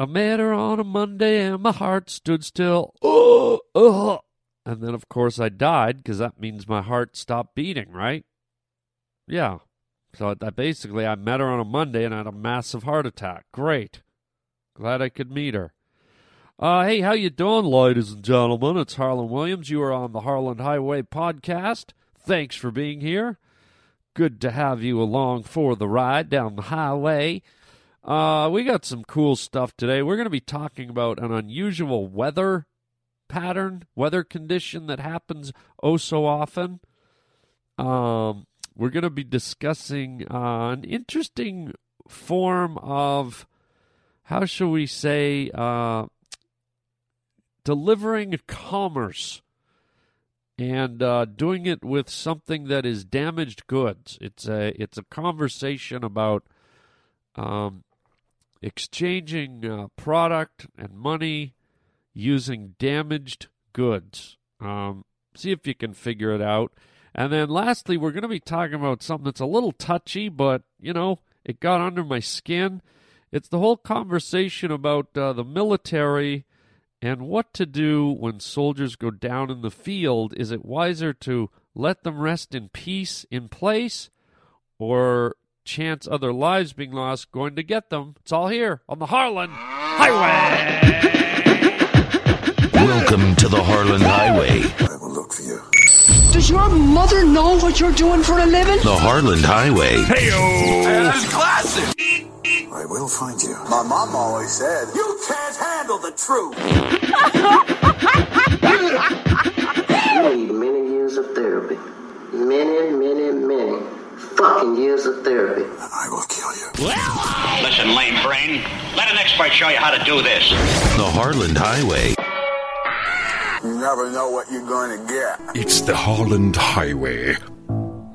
I met her on a Monday and my heart stood still. Oh, oh. And then, of course, I died because that means my heart stopped beating, right? Yeah. So basically, I met her on a Monday and I had a massive heart attack. Great. Glad I could meet her. Uh, hey, how you doing, ladies and gentlemen? It's Harland Williams. You are on the Harland Highway podcast. Thanks for being here. Good to have you along for the ride down the highway. Uh, we got some cool stuff today. We're going to be talking about an unusual weather pattern, weather condition that happens oh so often. Um, we're going to be discussing uh, an interesting form of, how shall we say, uh, delivering commerce and uh, doing it with something that is damaged goods. It's a it's a conversation about um, exchanging uh, product and money using damaged goods. Um, see if you can figure it out. And then lastly, we're going to be talking about something that's a little touchy, but, you know, it got under my skin. It's the whole conversation about uh, the military and what to do when soldiers go down in the field. Is it wiser to let them rest in peace in place or chance other lives being lost going to get them. It's all here on the Harland Highway. Welcome to the Harland Highway. I will look for you. Does your mother know what you're doing for a living? The Harland Highway. Hey, That's classic. I will find you. My mom always said, "You can't handle the truth." You need many years of therapy. Many, many, many fucking years of therapy. I will kill you. Listen, lame brain. Let an expert show you how to do this. The Harland Highway. You never know what you're going to get. It's the Harland Highway.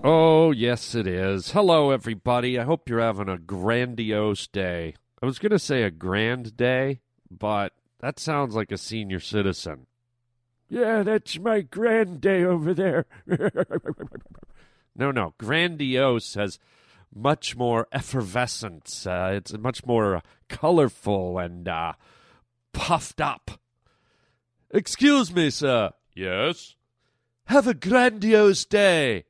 Oh, yes, it is. Hello, everybody. I hope you're having a grandiose day. I was going to say a grand day, but that sounds like a senior citizen. Yeah, that's my grand day over there. no, no. Grandiose has much more effervescence. Uh, it's much more uh, colorful and uh, puffed up. Excuse me, sir. Yes? Have a grandiose day.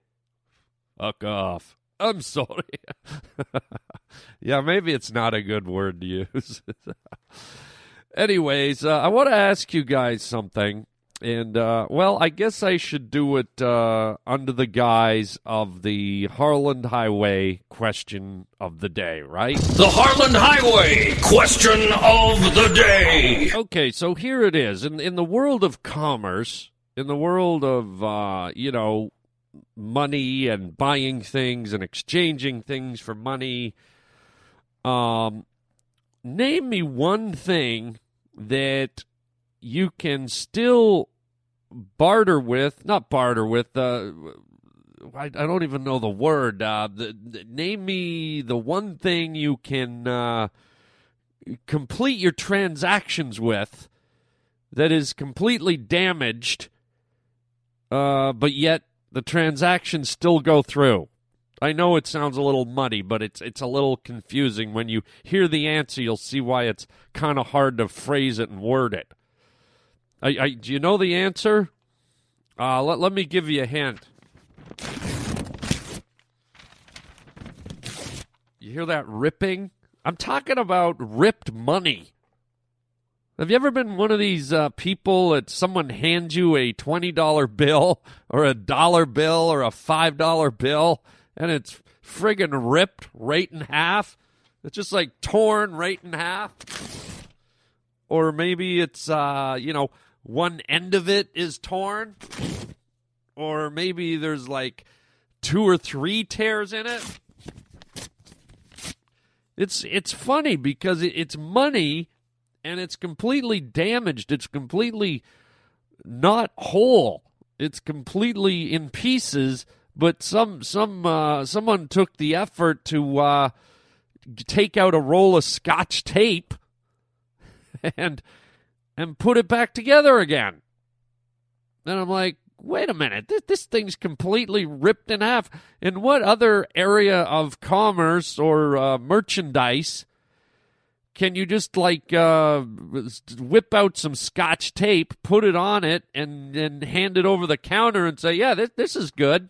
Fuck off. I'm sorry. yeah, maybe it's not a good word to use. Anyways, uh, I want to ask you guys something. And, uh, well, I guess I should do it uh, under the guise of the Harland Highway question of the day, right? The Harland Highway. Question of the day. Okay, so here it is. In in the world of commerce, in the world of uh, you know, money and buying things and exchanging things for money, um name me one thing that you can still barter with, not barter with, uh, I, I don't even know the word. Uh, the, the- name me the one thing you can uh, complete your transactions with that is completely damaged, uh, but yet the transactions still go through. I know it sounds a little muddy, but it's it's a little confusing. When you hear the answer, you'll see why it's kind of hard to phrase it and word it. I, I, do you know the answer? Uh, let, let me give you a hint. You hear that ripping? I'm talking about ripped money. Have you ever been one of these uh, people that someone hands you a $20 bill or a dollar bill or a $5 bill and it's friggin' ripped right in half? It's just like torn right in half? Or maybe it's, uh, you know, one end of it is torn? Or maybe there's like two or three tears in it? It's it's funny because it, it's money and it's completely damaged. It's completely not whole. It's completely in pieces. But some some uh, someone took the effort to uh, take out a roll of Scotch tape and and put it back together again. And I'm like, wait a minute, this, this thing's completely ripped in half. In what other area of commerce or uh, merchandise can you just like uh, whip out some scotch tape, put it on it, and then hand it over the counter and say, "Yeah, this this is good."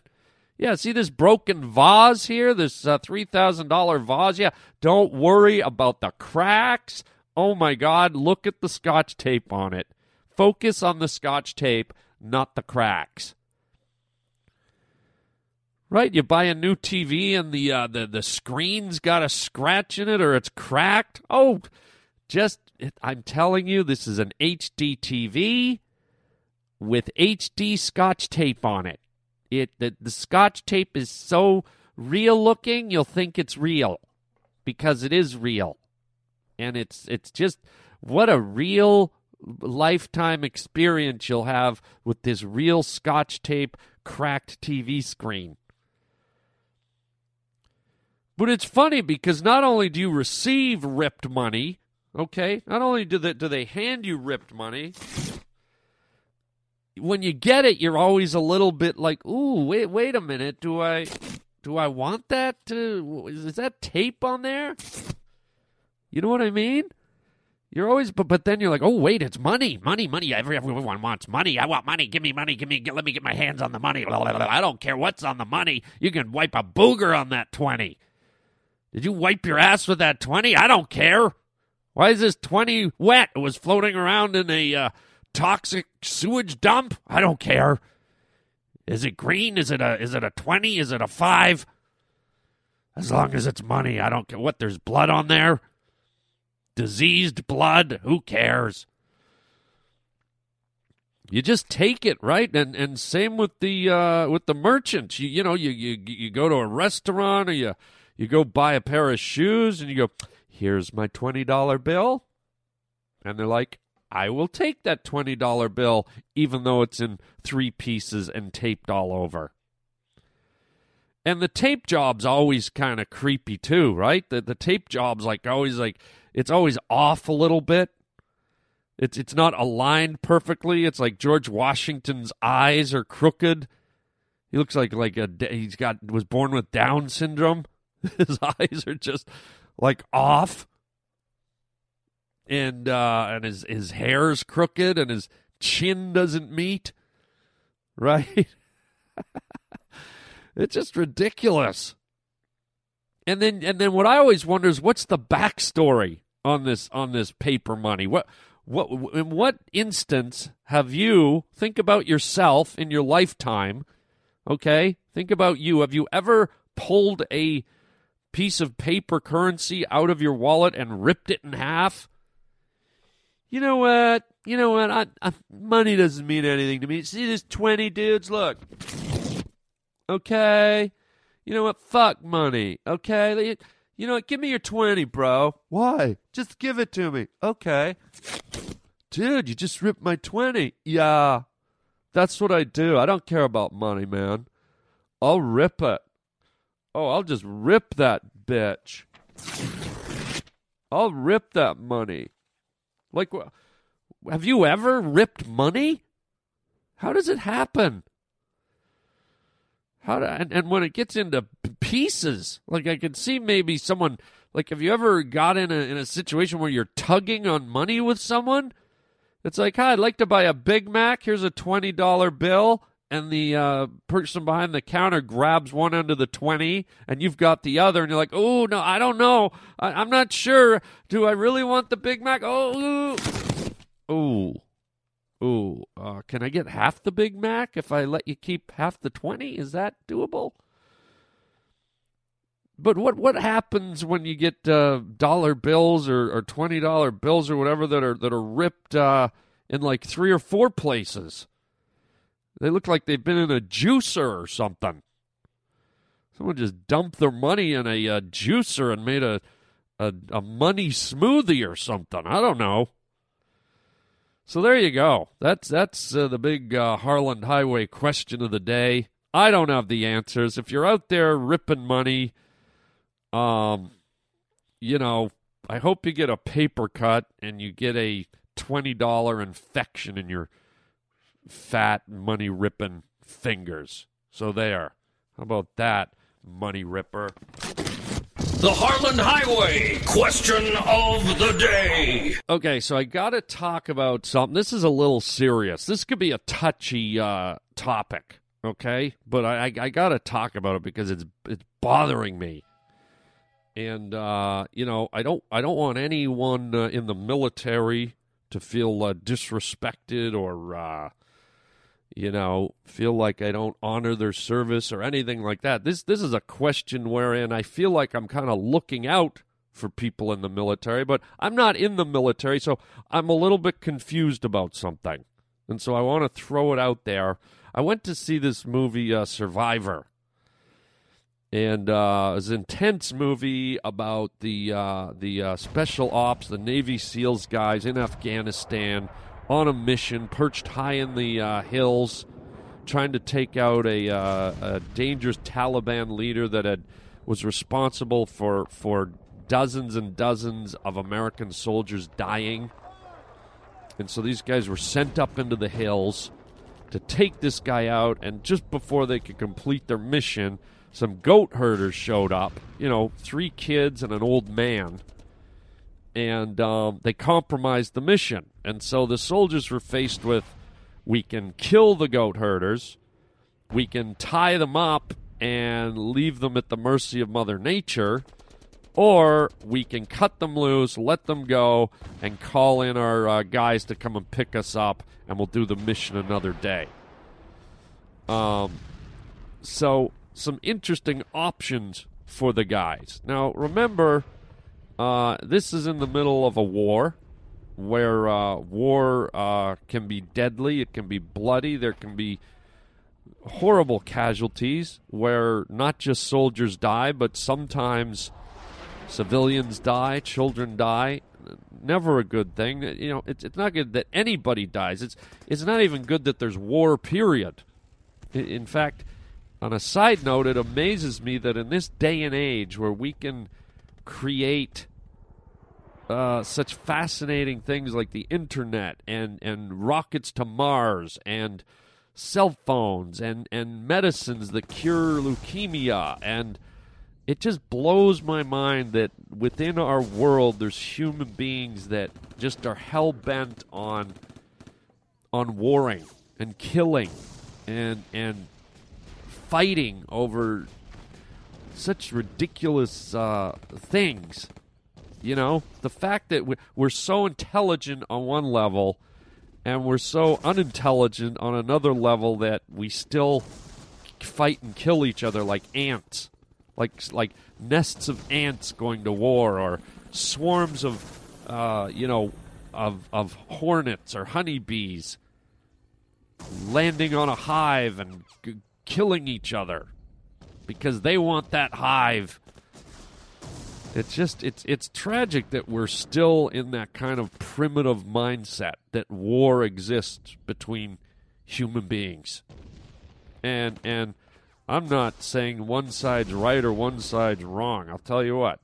Yeah, see this broken vase here, this uh, three thousand dollar vase. Yeah, don't worry about the cracks. Oh my God, look at the scotch tape on it. Focus on the scotch tape, not the cracks. Right, you buy a new TV and the uh, the the screen's got a scratch in it or it's cracked. Oh, just I'm telling you, this is an HD TV with HD Scotch tape on it. It the, the Scotch tape is so real looking, you'll think it's real because it is real, and it's it's just what a real lifetime experience you'll have with this real Scotch tape cracked TV screen. But it's funny because not only do you receive ripped money, okay, not only do they, do they hand you ripped money, when you get it, you're always a little bit like, ooh, wait, wait a minute, do I, do I want that? To, is that tape on there? You know what I mean? You're always, but but then you're like, oh wait, it's money, money, money. Every, everyone wants money. I want money. Give me money. Give me. Let me get my hands on the money. I don't care what's on the money. You can wipe a booger on that twenty. Did you wipe your ass with that 20? I don't care. Why is this 20 wet? It was floating around in a uh, toxic sewage dump? I don't care. Is it green? Is it a is it a 20? Is it a 5? As long as it's money, I don't care what there's blood on there. Diseased blood, who cares? You just take it, right? And and same with the uh, with the merchants. You you know, you you you go to a restaurant or you you go buy a pair of shoes and you go, here's my $20 bill. And they're like, I will take that $20 bill, even though it's in three pieces and taped all over. And the tape job's always kind of creepy too, right? The the tape job's like always like it's always off a little bit. It's it's not aligned perfectly. It's like George Washington's eyes are crooked. He looks like like a he's got was born with Down syndrome. His eyes are just like off, and uh, and his his hair's crooked, and his chin doesn't meet. Right? it's just ridiculous. And then and then what I always wonder is what's the backstory on this on this paper money? What what in what instance have you think about yourself in your lifetime? Okay, think about you. Have you ever pulled a piece of paper currency out of your wallet and ripped it in half? You know what? You know what? I, I, money doesn't mean anything to me. See this 20 dudes? Look. Okay. You know what? Fuck money. Okay. You know what? Give me your 20, bro. Why? Just give it to me. Okay. Dude, you just ripped my 20. Yeah. That's what I do. I don't care about money, man. I'll rip it. Oh, I'll just rip that bitch. I'll rip that money. Like, have you ever ripped money? How does it happen? How and, and when it gets into pieces, like I can see maybe someone like have you ever got in a in a situation where you're tugging on money with someone? It's like, hi, I'd like to buy a Big Mac. Here's a twenty dollar bill. And the uh, person behind the counter grabs one end of the 20 and you've got the other and you're like oh no i don't know. I, am not sure. Do i really want the big mac? Oh ooh. Ooh uh, can i get half the big mac if i let you keep half the 20 is that doable but what what happens when you get uh, dollar bills or, or twenty dollar bills or whatever that are that are ripped uh, in like three or four places? They look like they've been in a juicer or something. Someone just dumped their money in a uh, juicer and made a, a a money smoothie or something. I don't know. So there you go. That's that's uh, the big uh, Harland Highway question of the day. I don't have the answers. If you're out there ripping money, um, you know, I hope you get a paper cut and you get a twenty dollar infection in your fat money ripping fingers. So there. How about that, money ripper? The Harland Highway question of the day. Okay, so I got to talk about something. This is a little serious. This could be a touchy uh, topic, okay? But I, I, I got to talk about it because it's it's bothering me. And uh, you know, I don't I don't want anyone uh, in the military to feel uh, disrespected or uh, you know feel like I don't honor their service or anything like that. This this is a question wherein I feel like I'm kind of looking out for people in the military, but I'm not in the military, so I'm a little bit confused about something. And so I want to throw it out there. I went to see this movie uh, Survivor. And uh, it was an intense movie about the uh, the uh, special ops, the Navy SEALs guys in Afghanistan on a mission, perched high in the uh, hills, trying to take out a, uh, a dangerous Taliban leader that had was responsible for for dozens and dozens of American soldiers dying. And so these guys were sent up into the hills to take this guy out. And just before they could complete their mission, some goat herders showed up. You know, three kids and an old man. And um, they compromised the mission. And so the soldiers were faced with we can kill the goat herders, we can tie them up and leave them at the mercy of Mother Nature, or we can cut them loose, let them go, and call in our uh, guys to come and pick us up, and we'll do the mission another day. Um, so some interesting options for the guys. Now, remember, uh, this is in the middle of a war where uh, war uh, can be deadly, it can be bloody, there can be horrible casualties where not just soldiers die, but sometimes civilians die, children die. Never a good thing. You know, it's, it's not good that anybody dies. It's it's not even good that there's war. Period. In, in fact, on a side note, it amazes me that in this day and age where we can create uh, such fascinating things like the internet and, and rockets to Mars and cell phones and, and medicines that cure leukemia. And it just blows my mind that within our world there's human beings that just are hell bent on on warring and killing and and fighting over such ridiculous uh, things. You know, the fact that we're so intelligent on one level and we're so unintelligent on another level that we still fight and kill each other like ants, like like nests of ants going to war, or swarms of, uh, you know, of of hornets or honeybees landing on a hive and g- killing each other because they want that hive. It's just it's it's tragic that we're still in that kind of primitive mindset that war exists between human beings. And and I'm not saying one side's right or one side's wrong. I'll tell you what.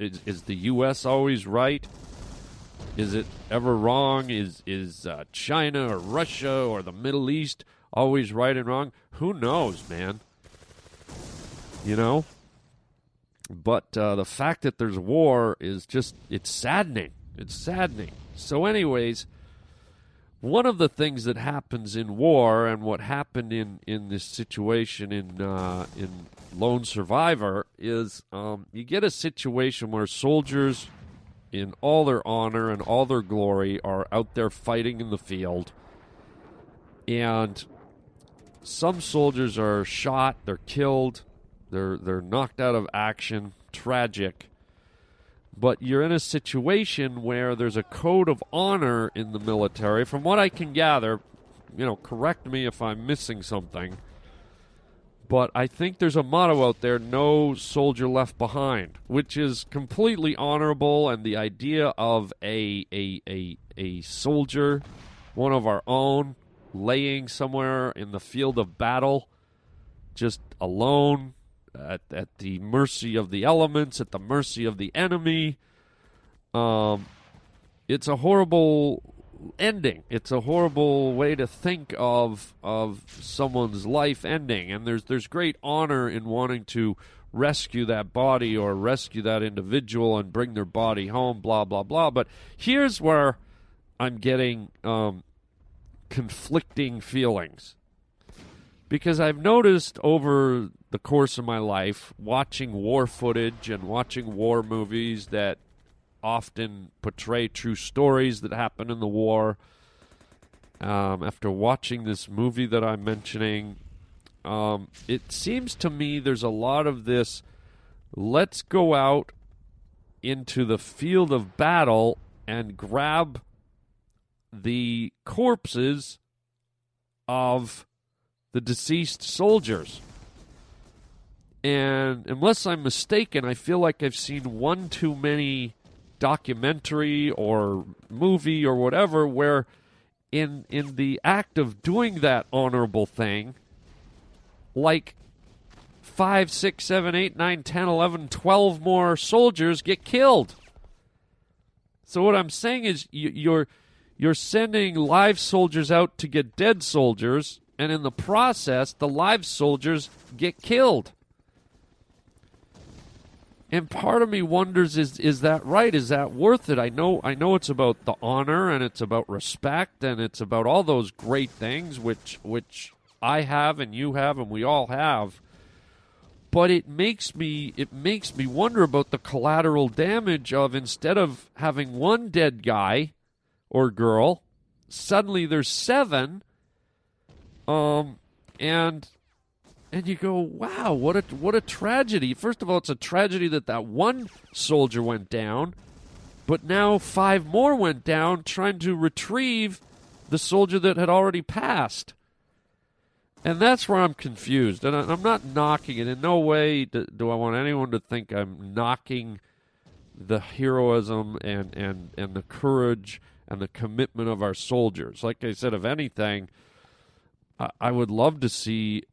Is is the US always right? Is it ever wrong? Is is uh, China or Russia or the Middle East always right and wrong? Who knows, man? You know? But uh, the fact that there's war is just, it's saddening. It's saddening. So, anyways, one of the things that happens in war and what happened in, in this situation in, uh, in Lone Survivor is um, you get a situation where soldiers, in all their honor and all their glory, are out there fighting in the field. And some soldiers are shot, they're killed, they're they're knocked out of action, tragic. But you're in a situation where there's a code of honor in the military. From what I can gather, you know, correct me if I'm missing something. But I think there's a motto out there no soldier left behind, which is completely honorable. And the idea of a, a, a, a soldier, one of our own, laying somewhere in the field of battle, just alone, at, at the mercy of the elements, at the mercy of the enemy. Um, it's a horrible ending. It's a horrible way to think of of someone's life ending, and there's there's great honor in wanting to rescue that body or rescue that individual and bring their body home, blah, blah, blah. But here's where I'm getting um, conflicting feelings. Because I've noticed over the course of my life, watching war footage and watching war movies that often portray true stories that happen in the war. Um, after watching this movie that I'm mentioning, um, it seems to me there's a lot of this let's go out into the field of battle and grab the corpses of the deceased soldiers. And unless I'm mistaken, I feel like I've seen one too many documentary or movie or whatever where in in the act of doing that honorable thing like five, six, seven, eight, nine, ten, eleven, twelve more soldiers get killed. So what I'm saying is you're you're sending live soldiers out to get dead soldiers, and in the process, the live soldiers get killed. And part of me wonders is is that right? Is that worth it? I know I know it's about the honor and it's about respect and it's about all those great things which which I have and you have and we all have. But it makes me it makes me wonder about the collateral damage of instead of having one dead guy or girl, suddenly there's seven. Um and and you go, "Wow, what a what a tragedy." First of all, it's a tragedy that that one soldier went down, but now five more went down trying to retrieve the soldier that had already passed. And that's where I'm confused. And I'm not knocking it. In no way do, do I want anyone to think I'm knocking the heroism and, and, and the courage and the commitment of our soldiers. Like I said, if anything, I, would love to see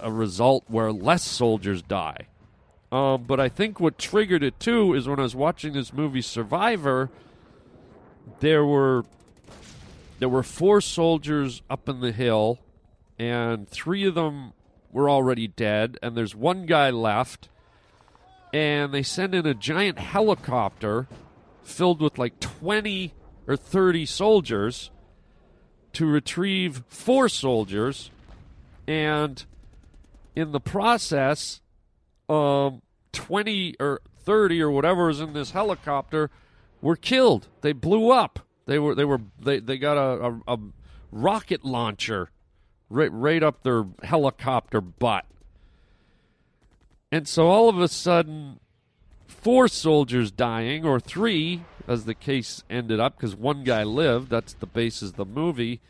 a, result where less soldiers die. Um, but I think what triggered it too is when I was watching this movie Survivor, there were there were four soldiers up in the hill and three of them were already dead, and there's one guy left. And they send in a giant helicopter filled with like 20 or 30 soldiers to retrieve four soldiers. And in the process, um, 20 or 30 or whatever is in this helicopter were killed. They blew up. They were they were they, they got a, a, a rocket launcher right, right up their helicopter butt. And so all of a sudden, four soldiers dying, or three, as the case ended up, because one guy lived. That's the basis of the movie.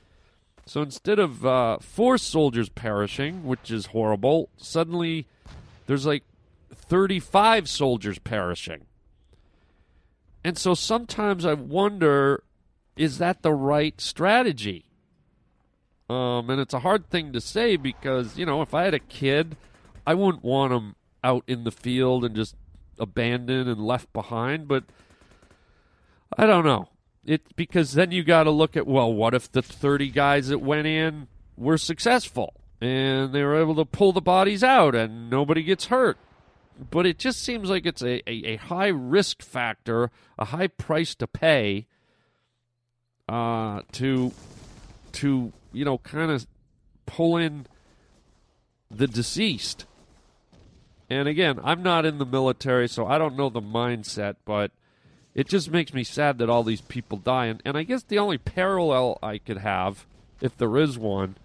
So instead of uh, four soldiers perishing, which is horrible, suddenly there's like 35 soldiers perishing. And so sometimes I wonder is that the right strategy? Um, and it's a hard thing to say because, you know, if I had a kid, I wouldn't want him out in the field and just abandoned and left behind. But I don't know. It because then you got to look at well, what if the 30 guys that went in were successful and they were able to pull the bodies out and nobody gets hurt? But it just seems like it's a, a, a high risk factor, a high price to pay uh, to to you know, kind of pull in the deceased. And again, I'm not in the military, so I don't know the mindset, but it just makes me sad that all these people die. And, and I guess the only parallel I could have, if there is one,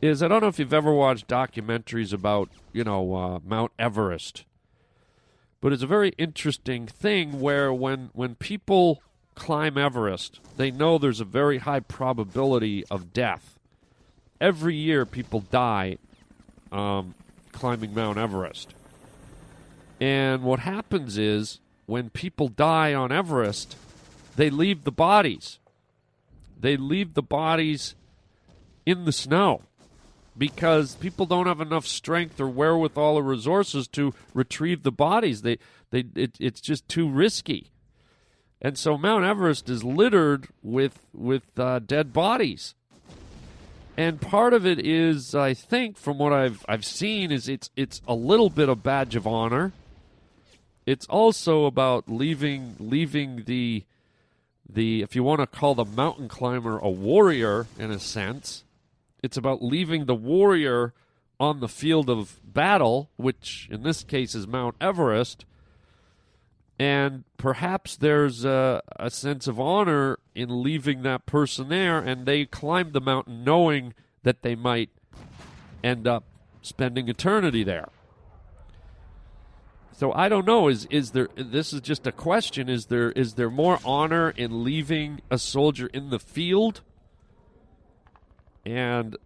is I don't know if you've ever watched documentaries about, you know, uh, Mount Everest. But it's a very interesting thing where when, when people climb Everest, they know there's a very high probability of death. Every year, people die um, climbing Mount Everest. And what happens is when people die on Everest, they leave the bodies. They leave the bodies in the snow because people don't have enough strength or wherewithal or resources to retrieve the bodies. They, they, it, it's just too risky. And so Mount Everest is littered with with uh, dead bodies. and part of it is, I think, from what I've I've seen, is it's it's a little bit of badge of honor. It's also about leaving leaving the the if you want to call the mountain climber a warrior in a sense, it's about leaving the warrior on the field of battle, which in this case is Mount Everest. And perhaps there's a, a sense of honor in leaving that person there, and they climbed the mountain knowing that they might end up spending eternity there. So I don't know. Is is there? This is just a question. Is there is there more honor in leaving a soldier in the field, and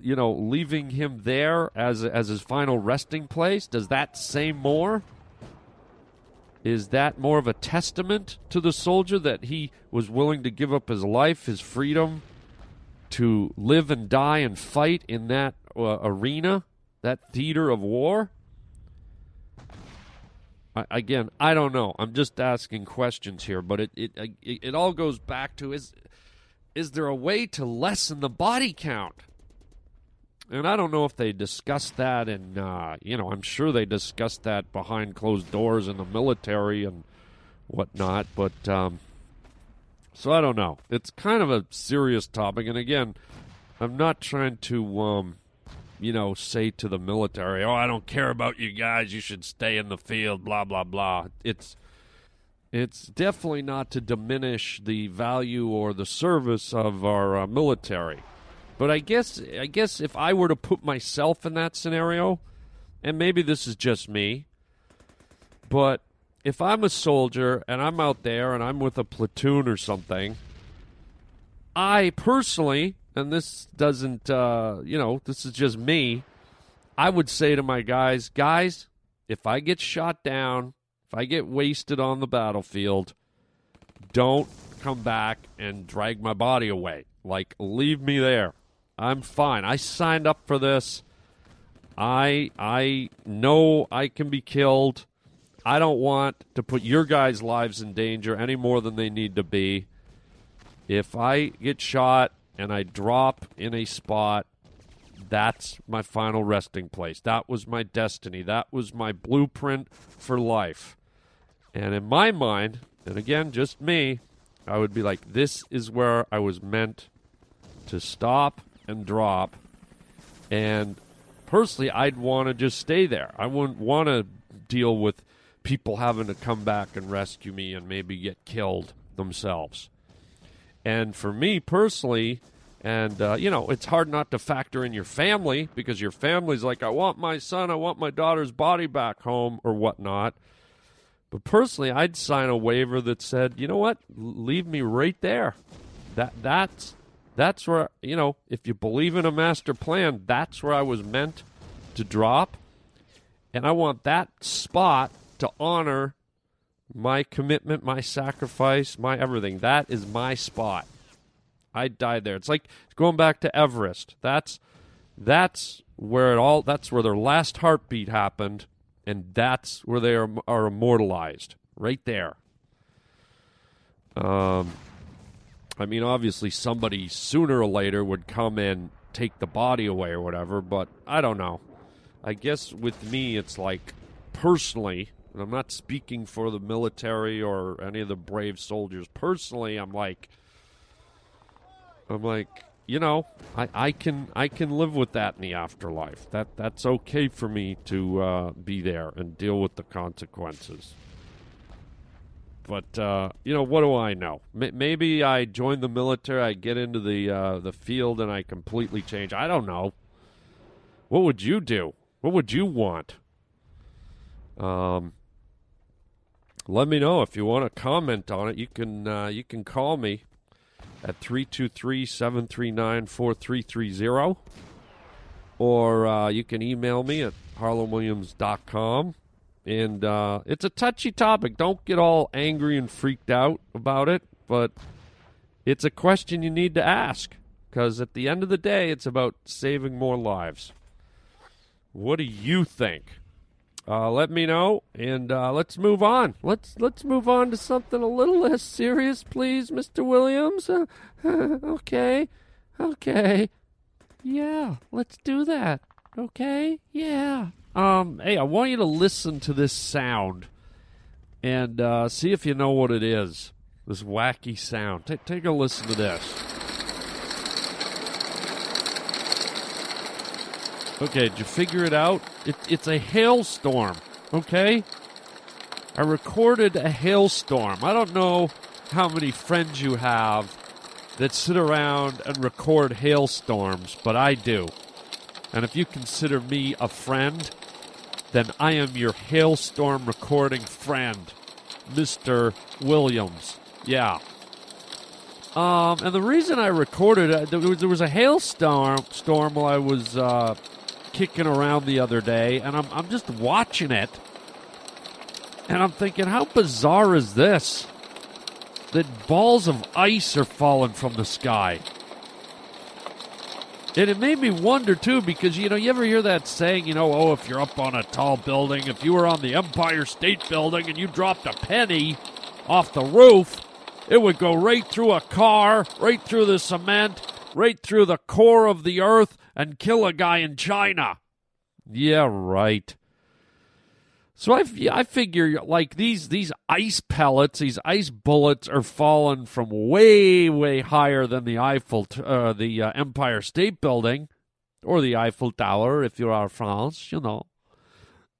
you know, leaving him there as as his final resting place? Does that say more? Is that more of a testament to the soldier that he was willing to give up his life, his freedom, to live and die and fight in that uh, arena, that theater of war? I, again, I don't know. I'm just asking questions here, but it, it it it all goes back to is is there a way to lessen the body count? And I don't know if they discussed that, and uh, you know, I'm sure they discussed that behind closed doors in the military and whatnot. But um, so I don't know. It's kind of a serious topic, and again, I'm not trying to, um, you know, say to the military, "Oh, I don't care about you guys. You should stay in the field." Blah blah blah. It's it's definitely not to diminish the value or the service of our uh, military. But I guess I guess if I were to put myself in that scenario, and maybe this is just me, but if I'm a soldier and I'm out there and I'm with a platoon or something, I personally, and this doesn't, uh, you know, this is just me, I would say to my guys, guys, if I get shot down, if I get wasted on the battlefield, don't come back and drag my body away. Like, leave me there. I'm fine. I signed up for this. I I know I can be killed. I don't want to put your guys' lives in danger any more than they need to be. If I get shot and I drop in a spot, that's my final resting place. That was my destiny. That was my blueprint for life. And in my mind, and again, just me, I would be like, this is where I was meant to stop and drop. And personally, I'd want to just stay there. I wouldn't want to deal with people having to come back and rescue me and maybe get killed themselves. And for me personally, and uh, you know, it's hard not to factor in your family because your family's like, I want my son, I want my daughter's body back home or whatnot. But personally, I'd sign a waiver that said, you know what, leave me right there. That that's that's where, you know, if you believe in a master plan, that's where I was meant to drop. And I want that spot to honor my commitment, my sacrifice, my everything. That is my spot. I died there. It's like going back to Everest. That's that's where it all that's where their last heartbeat happened and that's where they are, are immortalized right there. Um I mean, obviously, somebody sooner or later would come and take the body away or whatever, but I don't know. I guess with me, it's like personally, and I'm not speaking for the military or any of the brave soldiers. Personally, I'm like, I'm like, you know, I, I can I can live with that in the afterlife. That that's okay for me to uh, be there and deal with the consequences. But uh, you know, what do I know? M- maybe I join the military, I get into the uh, the field, and I completely change. I don't know. What would you do? What would you want? Um, let me know if you want to comment on it. You can uh, you can call me at 323-739-4330 or uh, you can email me at harlandwilliams.com and uh, it's a touchy topic. Don't get all angry and freaked out about it, but it's a question you need to ask because at the end of the day, it's about saving more lives. What do you think? Uh, let me know, and uh, let's move on. Let's let's move on to something a little less serious, please, Mister Williams. Uh, okay, okay. Yeah, let's do that. Okay? Yeah. Um, hey, I want you to listen to this sound and uh, see if you know what it is. This wacky sound. Ta take a listen to this. Okay, did you figure it out? It, it's a hailstorm, okay? I recorded a hailstorm. I don't know how many friends you have that sit around and record hailstorms, but I do. And if you consider me a friend, then I am your hailstorm recording friend, Mr. Williams. Yeah. Um, and the reason I recorded it, there was, there was a hailstorm storm while I was uh, kicking around the other day, and I'm, I'm just watching it, and I'm thinking, how bizarre is this? That balls of ice are falling from the sky. And it made me wonder too, because you know, you ever hear that saying, you know, oh, if you're up on a tall building, if you were on the Empire State Building and you dropped a penny off the roof, it would go right through a car, right through the cement, right through the core of the earth, and kill a guy in China. Yeah, right. So I, I figure like these these ice pellets, these ice bullets are falling from way way higher than the Eiffel uh, the uh, Empire State Building or the Eiffel Tower if out of France, you know.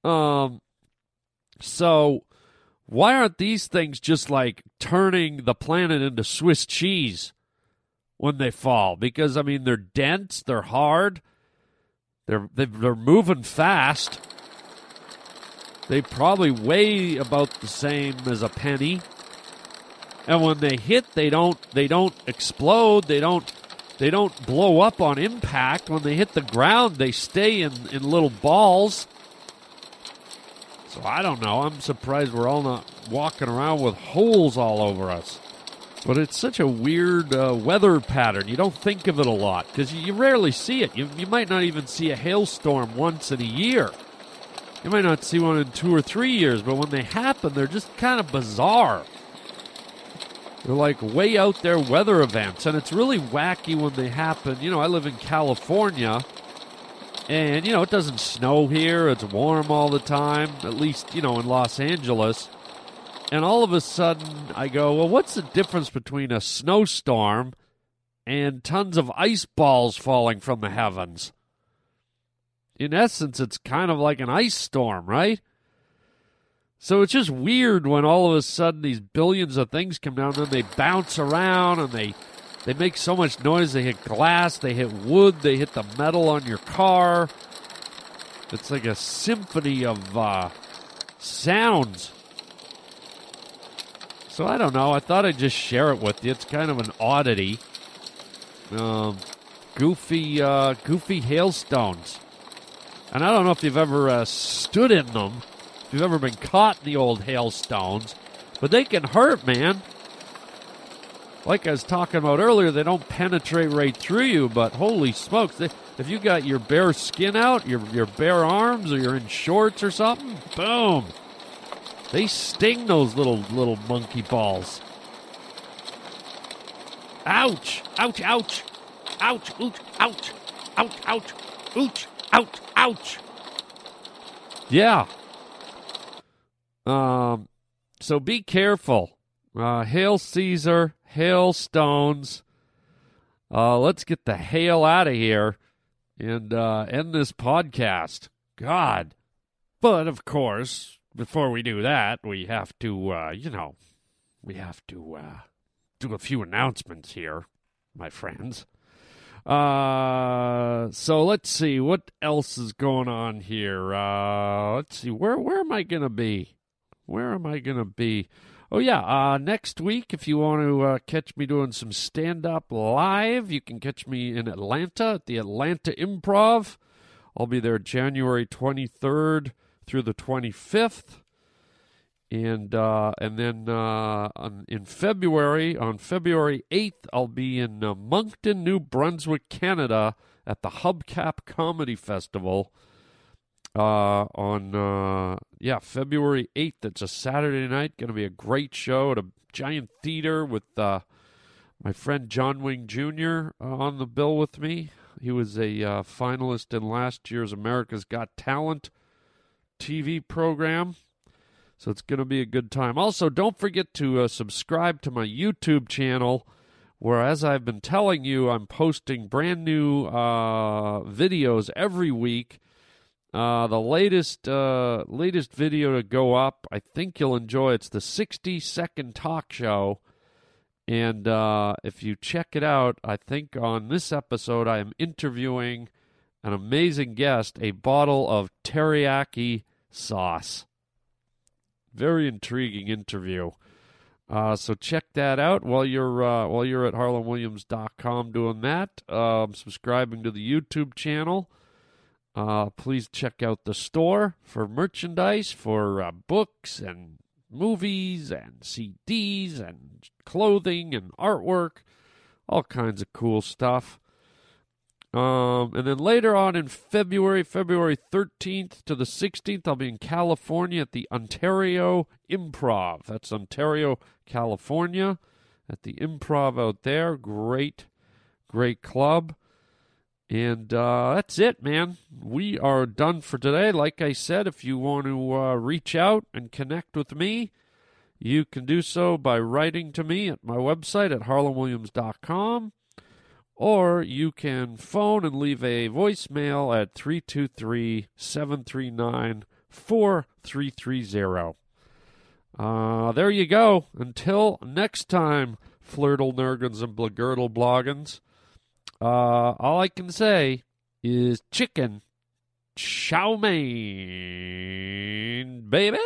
Um so why aren't these things just like turning the planet into Swiss cheese when they fall? Because I mean they're dense, they're hard, they're they're moving fast they probably weigh about the same as a penny. And when they hit, they don't they don't explode. They don't they don't blow up on impact. When they hit the ground, they stay in, in little balls. So I don't know. I'm surprised we're all not walking around with holes all over us. But it's such a weird uh, weather pattern. You don't think of it a lot because you, rarely see it. You, you might not even see a hailstorm once in a year. You might not see one in two or three years, but when they happen, they're just kind of bizarre. They're like way out there weather events, and it's really wacky when they happen. You know, I live in California, and, you know, it doesn't snow here. It's warm all the time, at least, you know, in Los Angeles. And all of a sudden, I go, well, what's the difference between a snowstorm and tons of ice balls falling from the heavens? in essence, it's kind of like an ice storm, right? So it's just weird when all of a sudden these billions of things come down and they bounce around and they they make so much noise. They hit glass, they hit wood, they hit the metal on your car. It's like a symphony of uh, sounds. So I don't know. I thought I'd just share it with you. It's kind of an oddity. Um, goofy, uh, goofy hailstones. And I don't know if you've ever uh, stood in them, if you've ever been caught in the old hailstones, but they can hurt, man. Like I was talking about earlier, they don't penetrate right through you, but holy smokes, they, if you got your bare skin out, your, your bare arms, or you're in shorts or something, boom. They sting those little little monkey balls. Ouch! Ouch! Ouch! Ouch! Ouch! Ouch! Ouch! Ouch! Ouch! Ouch! Ouch! Yeah. Um. So be careful. Uh, hail Caesar, hail stones. Uh, let's get the hail out of here and uh, end this podcast. God. But of course, before we do that, we have to, uh, you know, we have to uh, do a few announcements here, my friends. Uh, so let's see what else is going on here. Uh, let's see where where am I gonna be? Where am I gonna be? Oh yeah, uh, next week if you want to uh, catch me doing some stand up live, you can catch me in Atlanta at the Atlanta Improv. I'll be there January twenty third through the twenty fifth and uh, and then uh, in February, on February eighth, I'll be in uh, Moncton, New Brunswick, Canada, at the Hubcap Comedy Festival. Uh, on uh, yeah, February eighth. It's a Saturday night. Going to be a great show at a giant theater with uh, my friend John Wing Jr. on the bill with me. He was a uh, finalist in last year's America's Got Talent TV program. So it's going to be a good time. Also, don't forget to uh, subscribe to my YouTube channel, where, as I've been telling you, I'm posting brand new uh, videos every week. Uh, the latest uh, latest video to go up, I think you'll enjoy. It's the 60 second talk show, and uh, if you check it out, I think on this episode I am interviewing an amazing guest, a bottle of teriyaki sauce. Very intriguing interview. Uh, so check that out while you're uh, while you're at harlandwilliams.com doing that. Um, subscribing to the YouTube channel. Uh, please check out the store for merchandise, for uh, books and movies and CDs and clothing and artwork, all kinds of cool stuff. Um, and then later on in February, February 13th to the 16th, I'll be in California at the Ontario Improv. That's Ontario, California, at the Improv out there. Great, great club. And uh, that's it, man. We are done for today. Like I said, if you want to uh, reach out and connect with me, you can do so by writing to me at my website at harlandwilliams.com or you can phone and leave a voicemail at 323 739 4330. Uh, there you go. Until next time, Flirtle Nergans and Blagirtle Bloggins, uh, all I can say is chicken chow mein, baby.